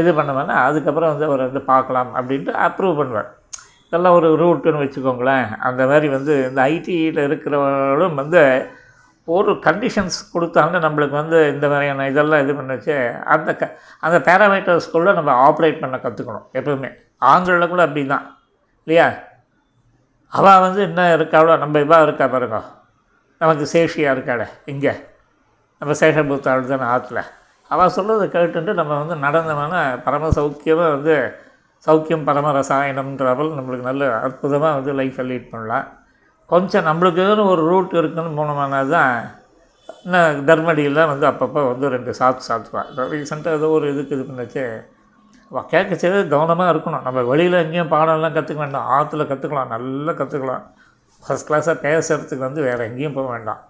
இது பண்ணுவேன்னா அதுக்கப்புறம் வந்து அவர் வந்து பார்க்கலாம் அப்படின்ட்டு அப்ரூவ் பண்ணுவார். இதெல்லாம் ஒரு ரூட்டுன்னு வச்சுக்கோங்களேன். அந்த மாதிரி வந்து இந்த ஐடியில் இருக்கிறவங்களும் வந்து ஒரு கண்டிஷன்ஸ் கொடுத்தாங்க நம்மளுக்கு வந்து இந்த மாதிரியான இதெல்லாம் இது பண்ணுச்சு. அந்த க அந்த பேராமீட்டர்ஸ்குள்ளே நம்ம ஆப்ரேட் பண்ண கற்றுக்கணும் எப்பவுமே. ஆங்கிலில் கூட அப்படி தான் இல்லையா? அவள் வந்து என்ன இருக்காளோ நம்ம இவா இருக்கா பாருங்க. நமக்கு சேஷியாக இருக்காளே இங்கே. நம்ம சேஷபூத்தாள் தானே ஆற்றுல அவள் சொல்கிறது கேட்டுட்டு நம்ம வந்து நடந்தோம்னா பரம சௌக்கியமாக வந்து சௌக்கியம் பரம ரசாயனம்ன்றவள் நம்மளுக்கு நல்ல அற்புதமாக வந்து லைஃப்பை லீட் பண்ணலாம். கொஞ்சம் நம்மளுக்குன்னு ஒரு ரூட் இருக்குன்னு போனோம்னா தான் இன்னும் தர்மடியில் வந்து அப்பப்போ வந்து ரெண்டு சாப்பிட்டு சாப்பிடுவேன் இப்போ ரீசெண்டாக ஏதோ ஒரு இதுக்கு இது பண்ணுச்சு. கேட்க செய்ய கவனமாக இருக்கணும். நம்ம வெளியில் எங்கேயும் பாடம்லாம் கற்றுக்க வேண்டாம். ஆற்றுல கற்றுக்கலாம் நல்லா கற்றுக்கலாம் ஃபஸ்ட் கிளாஸாக பேசுகிறதுக்கு வந்து வேறு எங்கேயும் போக வேண்டாம்.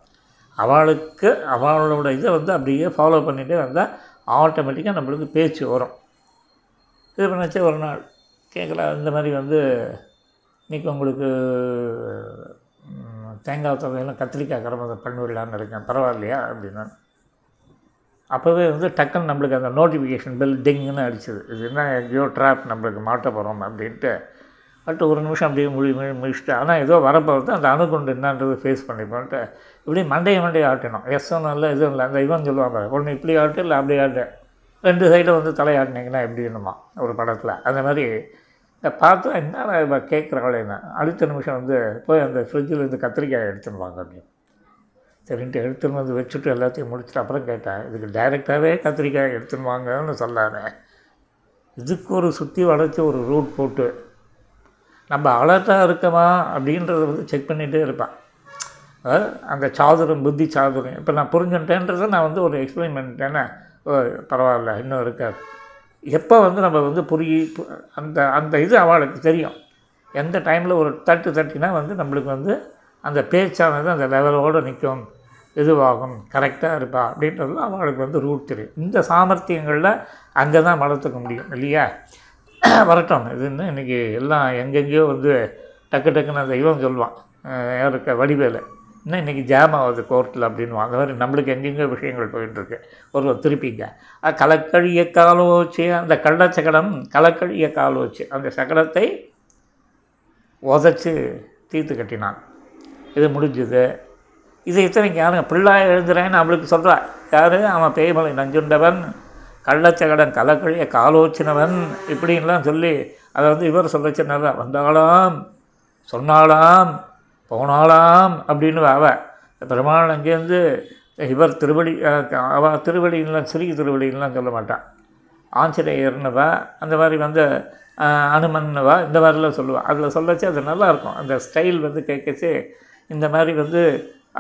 அவளுக்கு அவளோட இதை வந்து அப்படியே ஃபாலோ பண்ணிகிட்டே வந்தால் ஆட்டோமேட்டிக்காக நம்மளுக்கு பேச்சு வரும். இது பண்ணாச்சு ஒரு நாள். கேட்கல. இந்த மாதிரி வந்து இன்றைக்கி உங்களுக்கு தேங்காய் துவையெல்லாம் கத்திரிக்காய் கடம்பு பண்ணிவிடலான்னு இருக்கேன். பரவாயில்லையா? அப்படின்னா. அப்போவே வந்து டக்குன்னு நம்மளுக்கு அந்த நோட்டிஃபிகேஷன் பெல் டிங்குன்னு அடிச்சது. இது என்ன எங்கேயோ ட்ராப் நம்மளுக்கு மாட்ட போகிறோம் அப்படின்ட்டு. பட் ஒரு நிமிஷம் அப்படியே முழு முழு முடிச்சுட்டு ஆனால் ஏதோ வரப்போகிறது அந்த அணுகுண்டு என்னன்றது ஃபேஸ் பண்ணிப்போன்ட்டு. இப்படி மண்டையை மண்டையை ஆட்டணும் எஸ்ஸும் இல்லை இதுவும் இல்லை. அந்த இவன் சொல்லுவாங்க ஒன்று இப்படி ஆட்டு இல்லை அப்படி ஆட்டு. ரெண்டு சைடும் வந்து தலையாட்டினீங்கன்னா எப்படி என்னமா ஒரு படத்தில். அந்த மாதிரி இதை பார்த்தா என்ன இவ கேட்குறாங்களே அடுத்த நிமிஷம் வந்து போய் அந்த ஃப்ரிட்ஜில் இருந்து கத்திரிக்காய் எடுத்துன்னு வாங்க அப்படின்னு சரின்ட்டு எடுத்துன்னு வந்து வச்சுட்டு எல்லாத்தையும் முடிச்சுட்டு அப்புறம் கேட்டேன் இதுக்கு டைரெக்டாகவே கத்திரிக்காய் எடுத்துன்னு வாங்கன்னு சொல்லானே இதுக்கு ஒரு சுற்றி வளைச்சி ஒரு ரூட் போட்டு நம்ம அலர்ட்டாக இருக்கமா அப்படின்றத வந்து செக் பண்ணிகிட்டே இருப்பான் அதாவது அந்த சாதுரம் புத்தி சாதுரம் இப்போ நான் புரிஞ்சுட்டேன்றதை நான் வந்து ஒரு எக்ஸ்பிளைன் பண்ணிட்டேன்னா ஓ பரவாயில்ல இன்னும் இருக்காது. எப்போ வந்து நம்ம வந்து புரியி அந்த அந்த இது அவளுக்கு தெரியும். எந்த டைமில் ஒரு தட்டு தட்டினா வந்து நம்மளுக்கு வந்து அந்த பேச்சானது அந்த லெவலோடு நிற்கும். இதுவாகும். கரெக்டாக இருப்பா. அப்படின்றது அவளுக்கு வந்து ரூட் தெரியும். இந்த சாமர்த்தியங்களில் அங்கே தான் வளர்த்துக்க முடியும் இல்லையா? வரட்டும். இதுன்னு இன்றைக்கி எல்லாம் எங்கெங்கேயோ வந்து டக்கு டக்குன்னு அந்த இவன் சொல்லுவான். யாருக்க யாருக்கு வடிவேலு. இன்னும் இன்றைக்கி ஜாம் ஆகுது கோர்ட்டில் அப்படின்னு அந்த மாதிரி நம்மளுக்கு எங்கெங்கே விஷயங்கள் போயிட்டுருக்கு. ஒருவர் திருப்பிங்க. கலக்கழிய காலோச்சு அந்த கள்ளச்சகடம் கலக்கழிய காலோச்சு அந்த சகடத்தை உதச்சி தீர்த்து கட்டினான். இது முடிஞ்சுது. இது இத்தனைக்கு யாருங்க பிள்ளாய் எழுந்துறேன்னு அவளுக்கு சொல்கிறா யார்? அவன் பேய்மலை நஞ்சுண்டவன் கள்ளச்சகடன் கலக்கழிய காலோச்சினவன் இப்படின்லாம் சொல்லி அதை வந்து இவர் சொல்லச்சு நல்லா வந்தாளாம் சொன்னாலாம் போனாளாம் அப்படின்னு அவ பெருமாள் அங்கேருந்து இவர் திருவடி அவள் அவ திருவடிலாம் சிறிய திருவடின்லாம் சொல்ல மாட்டான். ஆஞ்சநேயர்னவா அந்த மாதிரி வந்து அனுமன்னவா இந்த மாதிரிலாம் சொல்லுவாள் அதில் சொல்லச்சு அது நல்லாயிருக்கும். அந்த ஸ்டைல் வந்து கேட்கச்சு இந்த மாதிரி வந்து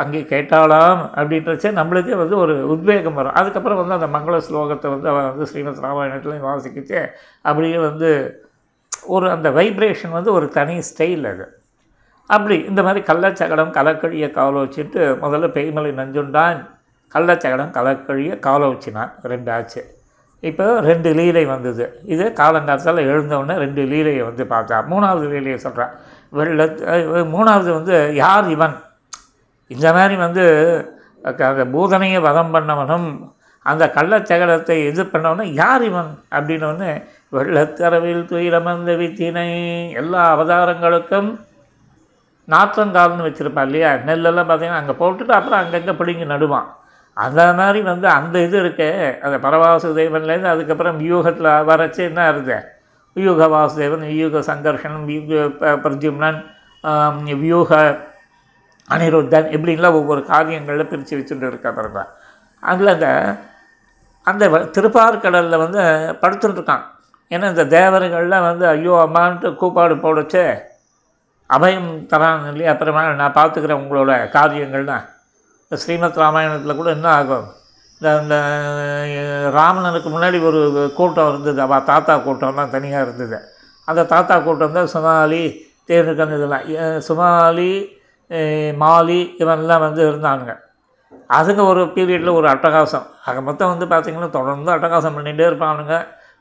அங்கே கேட்டாலாம் அப்படின்றச்சே நம்மளுக்கே வந்து ஒரு உத்வேகம் வரும். அதுக்கப்புறம் வந்து அந்த மங்கள ஸ்லோகத்தை வந்து அவள் வந்து ஸ்ரீமத் ராமாயணத்துலையும் வாசிக்கிச்சு அப்படியே வந்து ஒரு அந்த வைப்ரேஷன் வந்து ஒரு தனி ஸ்டைல் அது. அப்படி இந்த மாதிரி கள்ளச்சகடம் கலக்கழிய காலை வச்சுட்டு முதல்ல பெய்மலை நஞ்சுண்டான். கள்ளச்சகடம் கலக்கழிய காலை வச்சினான் ரெண்டு ஆச்சு இப்போ ரெண்டு லீலை வந்தது. இது காலங்காலத்தால் எழுந்தவுடனே ரெண்டு லீலையை வந்து பார்த்தா மூணாவது லீலையை சொல்கிறான் வெள்ள மூணாவது வந்து யார் இவன்? இந்த மாதிரி வந்து க- அந்த பூதனையை வதம் பண்ணவனும் அந்த கள்ளச்சகடத்தை இது பண்ணவனும் யார் இவன்? அப்படின்னோடனே வெள்ளத்தரவில் துயிரமந்த வித்தினை எல்லா அவதாரங்களுக்கும் நாற்றங்கால்னு வச்சுருப்பா இல்லையா? நெல்லெல்லாம் பார்த்தீங்கன்னா அங்கே போட்டுட்டு அப்புறம் அங்கங்கே பிடிங்கி நடுவான். அந்த மாதிரி வந்து அந்த இது இருக்கே. அந்த பரவாசு தேவன்லேருந்து அதுக்கப்புறம் வியூகத்தில் வரைச்சி என்ன ஆகுது வியூக வாசுதேவன் வியூக சங்கர்ஷன் வியூக பிரத்யும்னன் வியூக அனிருத்தன் இப்படின்லாம் ஒவ்வொரு காவியங்களில் பிரித்து வச்சுட்டு இருக்கா பாருங்க. அதில் அந்த அந்த திருப்பார்கடலில் வந்து படுத்துட்டுருக்கான் ஏன்னா இந்த தேவர்கள்லாம் வந்து ஐயோ அம்மான்ட்டு கூப்பாடு போடச்சு. அபயம் தரான் இல்லையா? அப்புறமா நான் பார்த்துக்கிறேன் உங்களோட காரியங்கள்னா இந்த ஸ்ரீமத் ராமாயணத்தில் கூட என்ன ஆகும்? இந்த இந்த அஹ், ராவணனுக்கு முன்னாடி ஒரு கூட்டம் இருந்தது. அவள் தாத்தா கூட்டம்லாம் தனியாக இருந்தது. அந்த தாத்தா கூட்டம் தான் சுமாலி தேனுக்கு அந்த இதெல்லாம். சுமாலி மாலி இவன்லாம் வந்து இருந்தானுங்க. அதுங்க ஒரு பீரியடில் ஒரு அட்டகாசம். ஆக மொத்தம் வந்து பார்த்திங்கன்னா தொடர்ந்து அட்டகாசம் பண்ணிகிட்டே இருப்பானுங்க.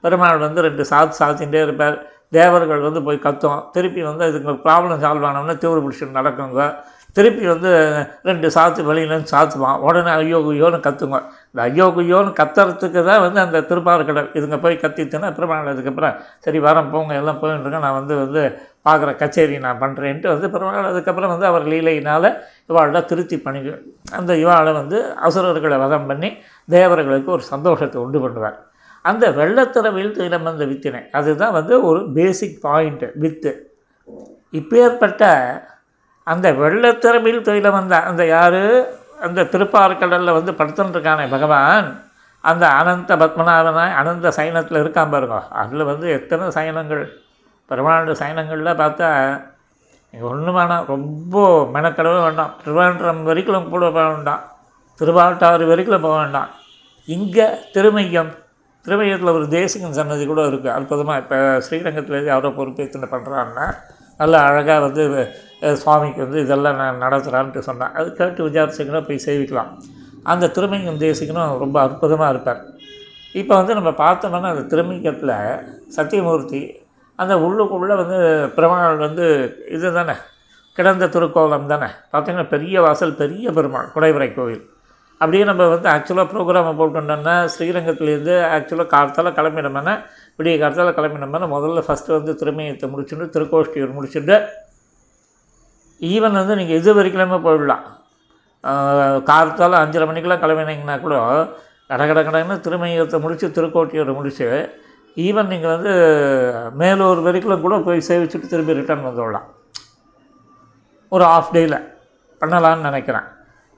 பெருமாள் வந்து ரெண்டு சாத்து சாத்திகிட்டே இருப்பார். தேவர்கள் வந்து போய் கத்தும். திருப்பி வந்து இதுக்கு ப்ராப்ளம் சால்வ் ஆனோம்னா தீவிர பிடிச்சிட்டு நடக்குங்க. திருப்பி வந்து ரெண்டு சாத்து வெளியிலேருந்து சாத்துவான். உடனே ஐயோ குய்யோன்னு கத்துங்க. இந்த ஐயோ குய்யோன்னு கத்துறதுக்கு தான் வந்து அந்த திருப்பார்கடல் இதுங்க போய் கத்திட்டுன்னா பெருமாள் அதுக்கப்புறம் சரி வரம் போங்க எல்லாம் போயின்னு நான் வந்து வந்து பார்க்குற கச்சேரி நான் பண்ணுறேன்ட்டு வந்து பெருமாள் அதுக்கப்புறம் வந்து அவர் லீலையினால் இவாளெல்லாம் திருத்தி பண்ணி அந்த இவாளை வந்து அசுரர்களை வதம் பண்ணி தேவர்களுக்கு ஒரு சந்தோஷத்தை உண்டு பண்ணுவார். அந்த வெள்ளத்தில் வீழ்த்து இடம் வந்த வித்தினை. அதுதான் வந்து ஒரு பேசிக் பாயிண்ட்டு வித்து. இப்பேற்பட்ட அந்த வெள்ளத்திறவில் துயிலம் வந்த அந்த யார்? அந்த திருப்பார்கடலில் வந்து படுத்துன்னு இருக்கானே பகவான். அந்த அனந்த பத்மநாபனாய் அனந்த சயனத்தில் இருக்கான் பாருங்க. அதில் வந்து எத்தனை சயனங்கள்? பெருமாளுடைய சயனங்களில் பார்த்தா ஒன்று வேணாம் ரொம்ப மெனக்கடவே வேண்டாம். திருவாண்டம் வரைக்கும் கூட போக வேண்டாம். திருவாட்டாறு வரைக்கும் போக வேண்டாம். இங்கே திருமையம் திருவையூரில் ஒரு தேசிகன் சன்னதி கூட இருக்குது அற்புதமாக இப்போ ஸ்ரீரங்கத்தில் யாரோ பொறுப்பேற்று பண்ணுறான்னா நல்லா அழகாக வந்து சுவாமிக்கு வந்து இதெல்லாம் நான் நடத்துகிறான்ட்டு சொன்னேன் அது கேட்டு விசாரிச்சிங்கன்னா போய் சேவிக்கலாம். அந்த திருமையம் தேசிகனும் ரொம்ப அற்புதமாக இருப்பார். இப்போ வந்து நம்ம பார்த்தோம்னா அந்த திருமங்கத்தில் சத்தியமூர்த்தி அந்த உள்ளுக்குள்ளே வந்து பெருமாள் வந்து இது தானே கிடந்த திருக்கோலம் தானே. பார்த்திங்கன்னா பெரிய வாசல் பெரிய பெருமாள் குடைவரை கோவில். அப்படியே நம்ம வந்து ஆக்சுவலாக ப்ரோக்ராமை போட்டுட்டோம்னா ஸ்ரீரங்கத்துலேருந்து ஆக்சுவலாக காலத்தால் கிளம்பினோம்னா விடிய காலத்தால் கிளம்பினோம்னா முதல்ல ஃபஸ்ட்டு வந்து திருமயத்தை முடிச்சுட்டு திருக்கோஷ்டியூர் முடிச்சுட்டு ஈவன் வந்து நீங்கள் இது வரைக்குமே போயிடலாம். காலத்தால் அஞ்சரை மணிக்கெலாம் கிளம்பினீங்கன்னா கூட கட கட கடன்னு திருமயத்தை முடித்து திருக்கோட்டியூரை முடித்து ஈவன் நீங்கள் வந்து மேலூர் வரைக்கும் கூட போய் சேவிச்சுட்டு திரும்பி ரிட்டர்ன் வந்துடலாம். ஒரு ஆஃப் டேயில் பண்ணலான்னு நினைக்கிறேன்.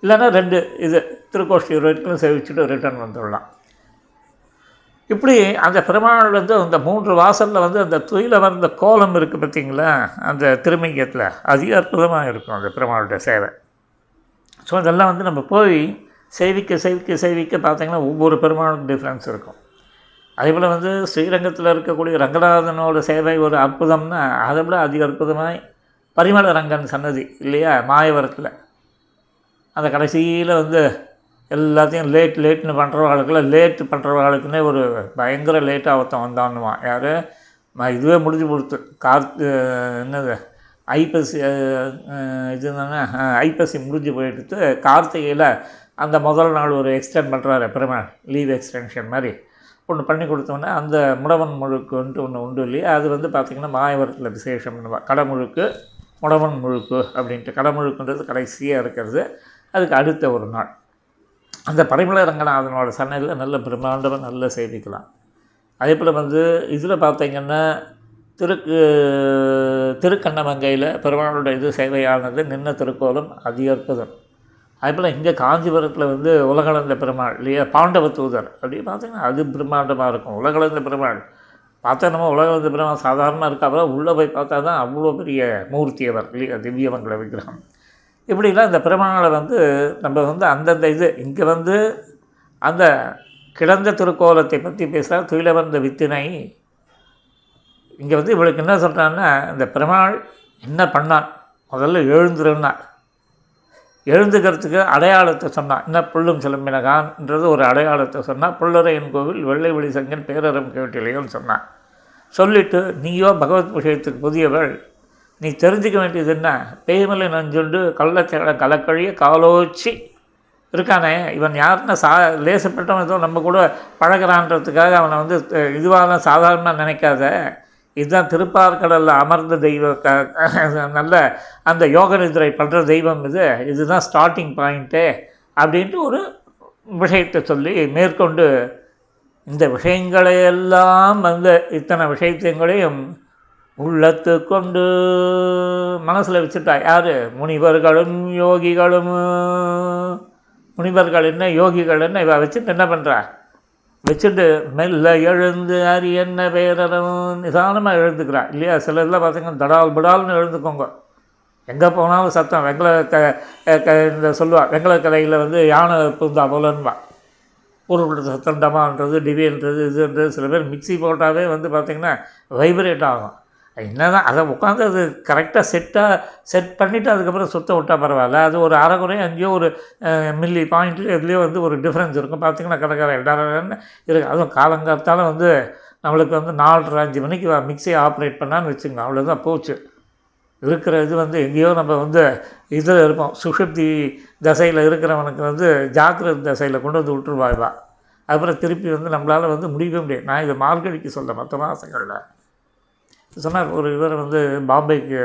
இல்லைன்னா ரெண்டு இது திருக்கோஷ்டியூர் வரைக்கும் சேவிச்சுட்டு ரிட்டர்ன் வந்துடலாம். இப்படி அந்த பெருமாள் வந்து அந்த மூன்று வாசலில் வந்து அந்த துயில வந்த கோலம் இருக்குது பார்த்திங்களா? அந்த திருமங்கத்தில். அதிக அற்புதமாக இருக்கும் அந்த பெருமாளுடைய சேவை. ஸோ இதெல்லாம் வந்து நம்ம போய் சேவிக்க சேவிக்க சேவிக்க பார்த்திங்கன்னா ஒவ்வொரு பெருமாளுக்கும் டிஃப்ரென்ஸ் இருக்கும். அதே போல் வந்து ஸ்ரீரங்கத்தில் இருக்கக்கூடிய ரங்கநாதனோட சேவை ஒரு அற்புதம்னா அதை விட அதிக அற்புதமாய் பரிமள ரங்கன் சன்னதி இல்லையா? மாயவரத்தில். அந்த கடைசியில் வந்து எல்லாத்தையும் லேட் லேட்னு பண்ணுறவர்களுக்குலாம் லேட் பண்ணுறவர்களுக்குன்னே ஒரு பயங்கர லேட்டாக ஒருத்தன் வந்தான்னுவான். யார்? இதுவே முடிஞ்சு கொடுத்து கார்த்து என்னது? ஐப்பசி இது தானே ஐப்பசி முடிஞ்சு போயிட்டு கார்த்திகையில் அந்த முதல் நாள் ஒரு எக்ஸ்டெண்ட் பண்ணுறாரு பெருமாள் லீவ் எக்ஸ்டென்ஷன் மாதிரி. ஒன்று பண்ணி கொடுத்தோன்னே அந்த முடவன் முழுக்குன்ட்டு ஒன்று உண்டு இல்லையா? அது வந்து பார்த்திங்கன்னா மாயவரத்தில் விசேஷம்னுவா கடமுழுக்கு முடவன் முழுக்கு அப்படின்ட்டு. கடமுழுக்குன்றது கடைசியாக இருக்கிறது. அதுக்கு அடுத்த ஒரு நாள். அந்த பரிமள ரங்கநாதனோட சன்னதியில் நல்ல பிரம்மாண்டமாக நல்ல சேவிக்கலாம் அதே போல் வந்து இதில் பார்த்தீங்கன்னா திருக்கு திருக்கண்ணமங்கையில் பெருமாளோட இது சேவையானது நின்ன திருக்கோலம் அதி அற்புதம் அதே போல் இங்கே காஞ்சிபுரத்தில் வந்து உலகளந்த பெருமாள் இல்லையா பாண்டவ தூதர். அப்படின்னு பார்த்தீங்கன்னா அது பிரம்மாண்டமாக இருக்கும். உலகளந்த பெருமாள். பார்த்தா நம்ம உலகளந்த பெருமாள் சாதாரணமாக இருக்கா அப்புறம் உள்ளே போய் பார்த்தா தான் அவ்வளோ பெரிய மூர்த்தி அவர் இல்லையா திவ்யமங்கல விக்கிரகம். இப்படிலாம் இந்த பெருமாளை வந்து நம்ம வந்து அந்தந்த இது இங்கே வந்து அந்த கிடந்த திருக்கோலத்தை பற்றி பேசுகிறா துயில வந்த வித்தினை. இங்கே வந்து இவளுக்கு என்ன சொல்கிறான்னா இந்த பெருமாள் என்ன பண்ணான்? முதல்ல எழுந்துருன்னார் எழுந்துக்கிறதுக்கு அடையாளத்தை சொன்னான். என்ன புல்லும் சிலம்பினகான்ன்றது ஒரு அடையாளத்தை சொன்னால் புள்ளரையன் கோவில் வெள்ளை வெளி சங்கன் பேரறம் கேட்டிலையோன்னு சொன்னான். சொல்லிவிட்டு நீயோ பகவத் விஷயத்துக்கு புதியவள் நீ தெரிஞ்சுக்க வேண்டியது என்ன? பேய்மலை நஞ்சுண்டு கள்ளச்சேட கலக்கழிய காலோச்சி. இருக்கானே? இவன் யாருன்னா சா லேசப்பட்டவன் ஏதோ நம்ம கூட பழகிறான்றதுக்காக அவனை வந்து இதுவாக சாதாரணமாக நினைக்காத. இதுதான் திருப்பார்கடலில் அமர்ந்த தெய்வ க நல்ல அந்த யோக நிதிரை பண்ணுற தெய்வம் இது. இதுதான் ஸ்டார்டிங் பாயிண்ட்டு அப்படின்ட்டு ஒரு விஷயத்தை சொல்லி மேற்கொண்டு இந்த விஷயங்களையெல்லாம் வந்து இத்தனை விஷயத்தையும் உள்ளத்து கொண்டு மனசில் வச்சுட்டா யார்? முனிவர்களும் யோகிகளும். முனிவர்கள் என்ன யோகிகள் என்ன? இவ வச்சுட்டு என்ன பண்ணுறா வச்சுட்டு மெல்ல எழுந்து அரி என்ன பேரரும் நிதானமாக எழுந்துக்கிறா. இல்லையா? சில இதில் பார்த்தீங்கன்னா தடால் பிடால்னு எழுந்துக்கோங்க. எங்கே போனாலும் சத்தம். வெங்கல க க இந்த சொல்லுவாள் வெங்கல கலையில் வந்து யானை பூந்தா போலன்பா உருள் சத்தம் டமான்றது டிவின்றது இதுன்றது சில பேர் மிக்சி போட்டாவே வந்து பார்த்திங்கன்னா வைப்ரேட் ஆகும். என்ன தான் அதை உட்காந்து அது கரெக்டாக செட்டாக செட் பண்ணிவிட்டு அதுக்கப்புறம் சுத்தம் விட்டால் பரவாயில்ல. அது ஒரு அரைக்குறையும் அங்கேயோ ஒரு மில்லி பாயிண்ட்டு எதுலேயோ வந்து ஒரு டிஃப்ரென்ஸ் இருக்கும். பார்த்திங்கன்னா கடைக்கார இடம் இருக்குது அதுவும் காலங்காலத்தால் வந்து நம்மளுக்கு வந்து நாலரை அஞ்சு மணிக்கு மிக்ஸியை ஆப்ரேட் பண்ணான்னு வச்சுக்கோங்க. அவ்வளோதான் போச்சு. இருக்கிற இது வந்து எங்கேயோ நம்ம வந்து இதில் இருப்போம். சுஷுப்தி தசையில் இருக்கிறவனுக்கு வந்து ஜாக்கிரத தசையில் கொண்டு வந்து விட்டுருவாய்வா அப்புறம் திருப்பி வந்து நம்மளால் வந்து முடியவே முடியாது. நான் இதை மார்கழிக்கு சொல்கிறேன் மற்ற மாதங்களில் சொன்னார் ஒரு இவர் வந்து பாம்பேக்கு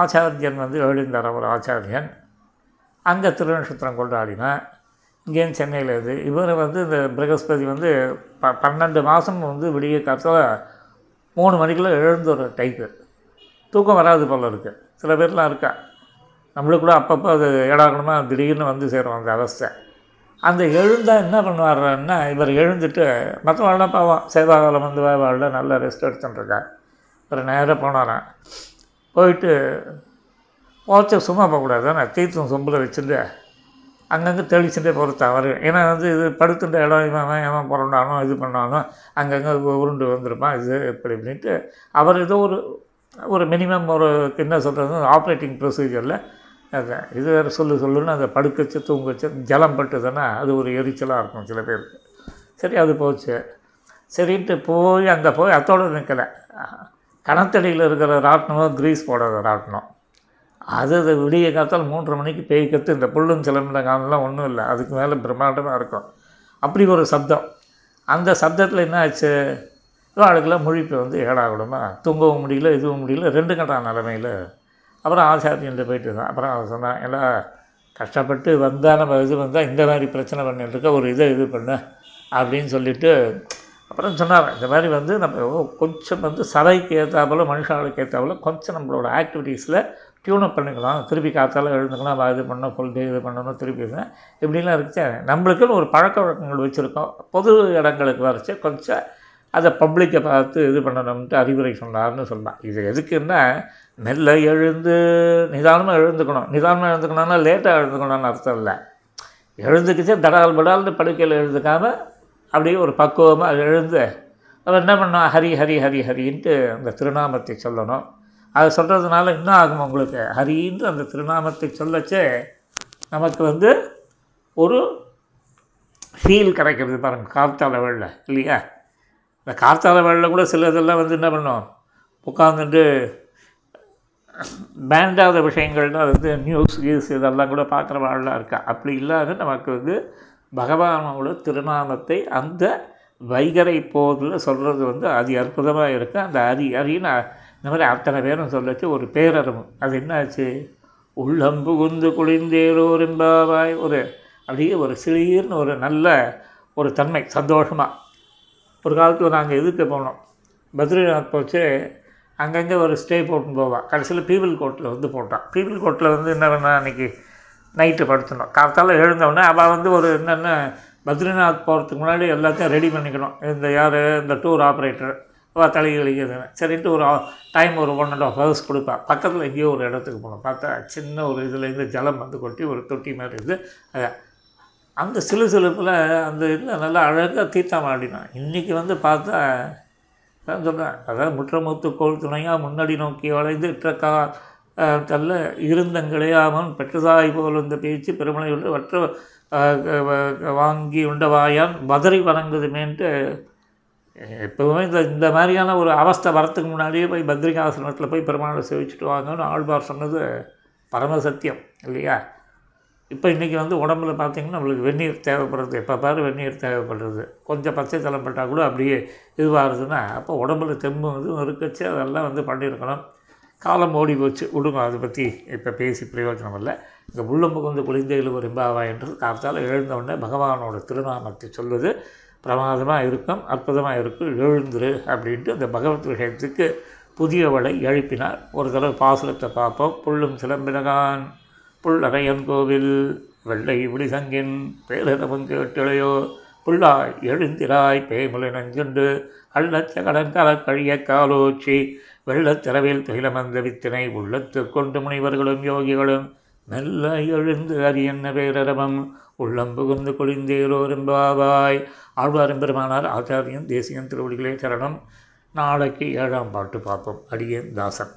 ஆச்சாரியன் வந்து எழுந்தார் ஒரு ஆச்சாரியன். அங்கே திருநட்சத்திரம் கொண்டாடினேன் இங்கேயும் சென்னையில் இது. இவர் வந்து இந்த பிரகஸ்பதி வந்து ப பன்னெண்டு மாதம் வந்து விடிய காலத்தில் மூணு மணிக்கெல்லாம் எழுந்து ஒரு டைப்பு தூக்கம் வராது போல் இருக்குது சில பேர்லாம் இருக்கா. நம்மளுக்கு கூட அப்பப்போ அது ஏடாகணுமா திடீர்னு வந்து சேரும் அந்த அவஸ்தை. அந்த எழுந்தால் என்ன பண்ணுவாருன்னா இவர் எழுந்துட்டு மற்றவங்களாம் பாவம் சேவாகாலம் வந்து வாழ்ல நல்லா ரெஸ்ட் எடுத்துட்டுருக்கா இவர் நேராக போனாராம். போயிட்டு போச்ச சும்மா போகக்கூடாது தானே? தீர்த்தம் சொம்பில் வச்சுட்டு அங்கங்கே தெளிச்சுட்டே போகிற தவறு. ஏன்னா வந்து இது படுத்துட்ட இடம் இவன் எவன் புரண்டானோ இது பண்ணானோ அங்கங்கே உருண்டு வந்திருப்பான் இது இப்படி இப்படின்ட்டு. அவர் ஏதோ ஒரு ஒரு மினிமம் ஒரு என்ன சொல்கிறது ஆப்ரேட்டிங் ப்ரொசீஜரில் அது இது வேறு சொல்லு சொல்லுன்னு அதை படுக்க வச்சு தூங்க வச்சு ஜலம் பட்டுதுன்னா அது ஒரு எரிச்சலாக இருக்கும் சில பேருக்கு. சரி அது போச்சு. சரின்ட்டு போய் அங்கே போய் அத்தோடு நிற்கலை கணத்தடியில் இருக்கிற ராட்டினம் கிரீஸ் போடாத ராட்டினம் அது அது விடிய காத்தால் மூன்றரை மணிக்கு பேய் கற்று இந்த புல்லும் சிலம்பின காலம்லாம் ஒன்றும் இல்லை. அதுக்கு மேலே பிரம்மாண்டமாக இருக்கும். அப்படி ஒரு சப்தம். அந்த சப்தத்தில் என்ன ஆச்சு? இவாளுக்கெல்லாம் முழிப்பு வந்து ஏடாகூடமா? தூங்கவும் முடியல இதுவும் முடியல ரெண்டு கட்டா நிலமையில் அப்புறம் ஆச்சாரியன்ட்டு போயிட்டு தான் அப்புறம் அவன் சொன்னான் எல்லாம் கஷ்டப்பட்டு வந்தால் நம்ம இது வந்தால் இந்த மாதிரி பிரச்சனை பண்ணிட்டுருக்க ஒரு இதை இது பண்ண அப்படின்னு சொல்லிட்டு அப்புறம் சொன்னார் இந்த மாதிரி வந்து நம்ம கொஞ்சம் வந்து சபைக்கு ஏற்றாப்புல மனுஷாளுக்கு ஏற்றாப்புல கொஞ்சம் நம்மளோட ஆக்டிவிட்டீஸில் டியூனப் பண்ணிக்கலாம். திருப்பி காத்தால எழுந்துக்கலாம் இது பண்ணணும் ஃபுல் டே இது பண்ணணும் திருப்பி இது இப்படிலாம் இருக்கு நம்மளுக்குன்னு ஒரு பழக்க வழக்கங்கள் வச்சுருக்கோம். பொது இடங்களுக்கு வரைச்சு கொஞ்சம் அதை பப்ளிக்கை பார்த்து இது பண்ணணும்ட்டு அறிவுரை சொன்னார்னு சொன்னான். இது எதுக்குன்னா மெல்ல எழுந்து நிதானமாக எழுந்துக்கணும். நிதானமாக எழுந்துக்கணும்னா லேட்டாக எழுந்துக்கணும்னு அர்த்தம் இல்லை. எழுந்துக்கிச்சு தடால் படால்னு படுக்கையில் எழுந்துக்காம அப்படியே ஒரு பக்குவமாக எழுந்து அவன் என்ன பண்ணோம் ஹரி ஹரி ஹரி ஹரின்ட்டு அந்த திருநாமத்தை சொல்லணும். அது சொல்கிறதுனால என்ன ஆகும் உங்களுக்கு. ஹரின்ட்டு அந்த திருநாமத்தை சொல்லச்சே நமக்கு வந்து ஒரு ஃபீல் கிடைக்கிறது பாருங்கள் காத்தால வேளில் இல்லையா? இந்த காத்தால வேளில் கூட சில இதெல்லாம் வந்து என்ன பண்ணோம்? உட்காந்துட்டு வேண்டாத விஷயங்கள்லாம் வந்து நியூஸ் கீஸ் இதெல்லாம் கூட பார்க்குற வாழ்லாம் இருக்கா? அப்படி இல்லாத நமக்கு வந்து பகவானோட திருநாமத்தை அந்த வைகரை போதில் சொல்கிறது வந்து அதி அற்புதமாக இருக்குது அந்த அரி அரின்னு இந்த மாதிரி அத்தனை பேரும் சொல்லச்சு. ஒரு பேரறவும் அது என்னாச்சு? உள்ளம் புகுந்து குளிர்ந்தேரோரும்பாவாய் ஒரு அப்படியே ஒரு சிலீர்னு ஒரு நல்ல ஒரு தன்மை சந்தோஷமாக ஒரு காலத்தில் நாங்கள் எதுக்கு போனோம். பத்ரிநாத் போச்சு. அங்கங்கே ஒரு ஸ்டே போட்டுன்னு போவான். கடைசியில் பீபிள் கோர்ட்டில் வந்து போட்டான். பீபிள் கோர்ட்டில் வந்து என்ன பண்ணா அன்றைக்கி நைட்டு படுத்தணும் காலத்தால் எழுந்தவொடனே அவள் வந்து ஒரு என்னென்ன பத்ரிநாத் போகிறதுக்கு முன்னாடி எல்லாத்தையும் ரெடி பண்ணிக்கணும். இந்த யார்? இந்த டூர் ஆப்ரேட்டர் அவள் தலைகளிக்குதுன்னு சரின்ட்டு ஒரு டைம் ஒரு ஒன் அண்ட் ஆஃப் ஹவர்ஸ் கொடுப்பா. பக்கத்தில் எங்கேயோ ஒரு இடத்துக்கு போகணும் பார்த்தா சின்ன ஒரு இதுலேருந்து ஜலம் வந்து கொட்டி ஒரு தொட்டி மாதிரி இருக்குது அதை அந்த சிலுசிலுப்பில் அந்த இதில் நல்லா அழகாக தீர்த்தம் ஆடினான். இன்றைக்கி வந்து பார்த்தா அதான் சொல்கிறேன் அதாவது முற்றமுத்து கோள் துணையாக முன்னாடி நோக்கி வளைந்து இற்றக்கா தள்ள இருந்தங்கிளையாமன் பெற்றதாய் போல் இந்த பேச்சு பெருமளை உண்டு வற்ற வாங்கி உண்டவாயான் பதறி வணங்குதுமேன்ட்டு எப்போவுமே இந்த இந்த மாதிரியான ஒரு அவஸ்தை வரத்துக்கு முன்னாடியே போய் பத்ரிகாசனத்தில் போய் பெருமாளை சேவிச்சுட்டு வாங்கன்னு ஆழ்வார் சொன்னது பரம சத்தியம் இல்லையா? இப்போ இன்றைக்கி வந்து உடம்புல பார்த்திங்கன்னா நம்மளுக்கு வெந்நீர் தேவைப்படுறது. எப்போ பாரு வெந்நீர் தேவைப்படுறது. கொஞ்சம் பச்சை தலம் பட்டால் கூட அப்படியே இதுவாகுதுன்னா அப்போ உடம்புல தெம்பு இதுவும் இருக்கச்சு அதெல்லாம் வந்து பண்ணியிருக்கணும். காலம் ஓடி போச்சு விடுங்க அதை பற்றி இப்போ பேசி பிரயோஜனம் இல்லை. இந்த உள்ளம்புக்கு வந்து குளிந்தையில் ஒரு இம்பாவா என்று காத்தால் எழுந்தவுடனே பகவானோட திருநாமத்தை சொல்வது பிரமாதமாக இருக்கும் அற்புதமாக இருக்கும் எழுந்துரு அப்படின்ட்டு அந்த பகவத் விஷயத்துக்கு புதியவளை எழுப்பினார். ஒரு தடவை பாசுரத்தை பார்ப்போம். புல்லும் சிலம்பினகான். புல்லறையன் கோவில் வெள்ளை விழிசங்கின் பேரரவம் கேட்டிளையோ புல்லாய் எழுந்திராய் பேமுலை நஞ்சுண்டு அள்ளச்சகடன் கழியக் காலோச்சி. வெள்ளத்திரவில் துயிலமந்த வித்தினை உள்ளத்து கொண்டு முனிவர்களும் யோகிகளும் மெல்ல எழுந்து அரியன்ன பேரரவம் உள்ளம் புகுந்து குளிந்தேரோரும்பாவாய் ஆழ்வாரும் பெருமானார் ஆச்சாரியன் தேசியன் திருவடிகளே சரணம். நாளைக்கு ஏழாம் பாட்டு பார்ப்போம். அடியேன் தாசன்.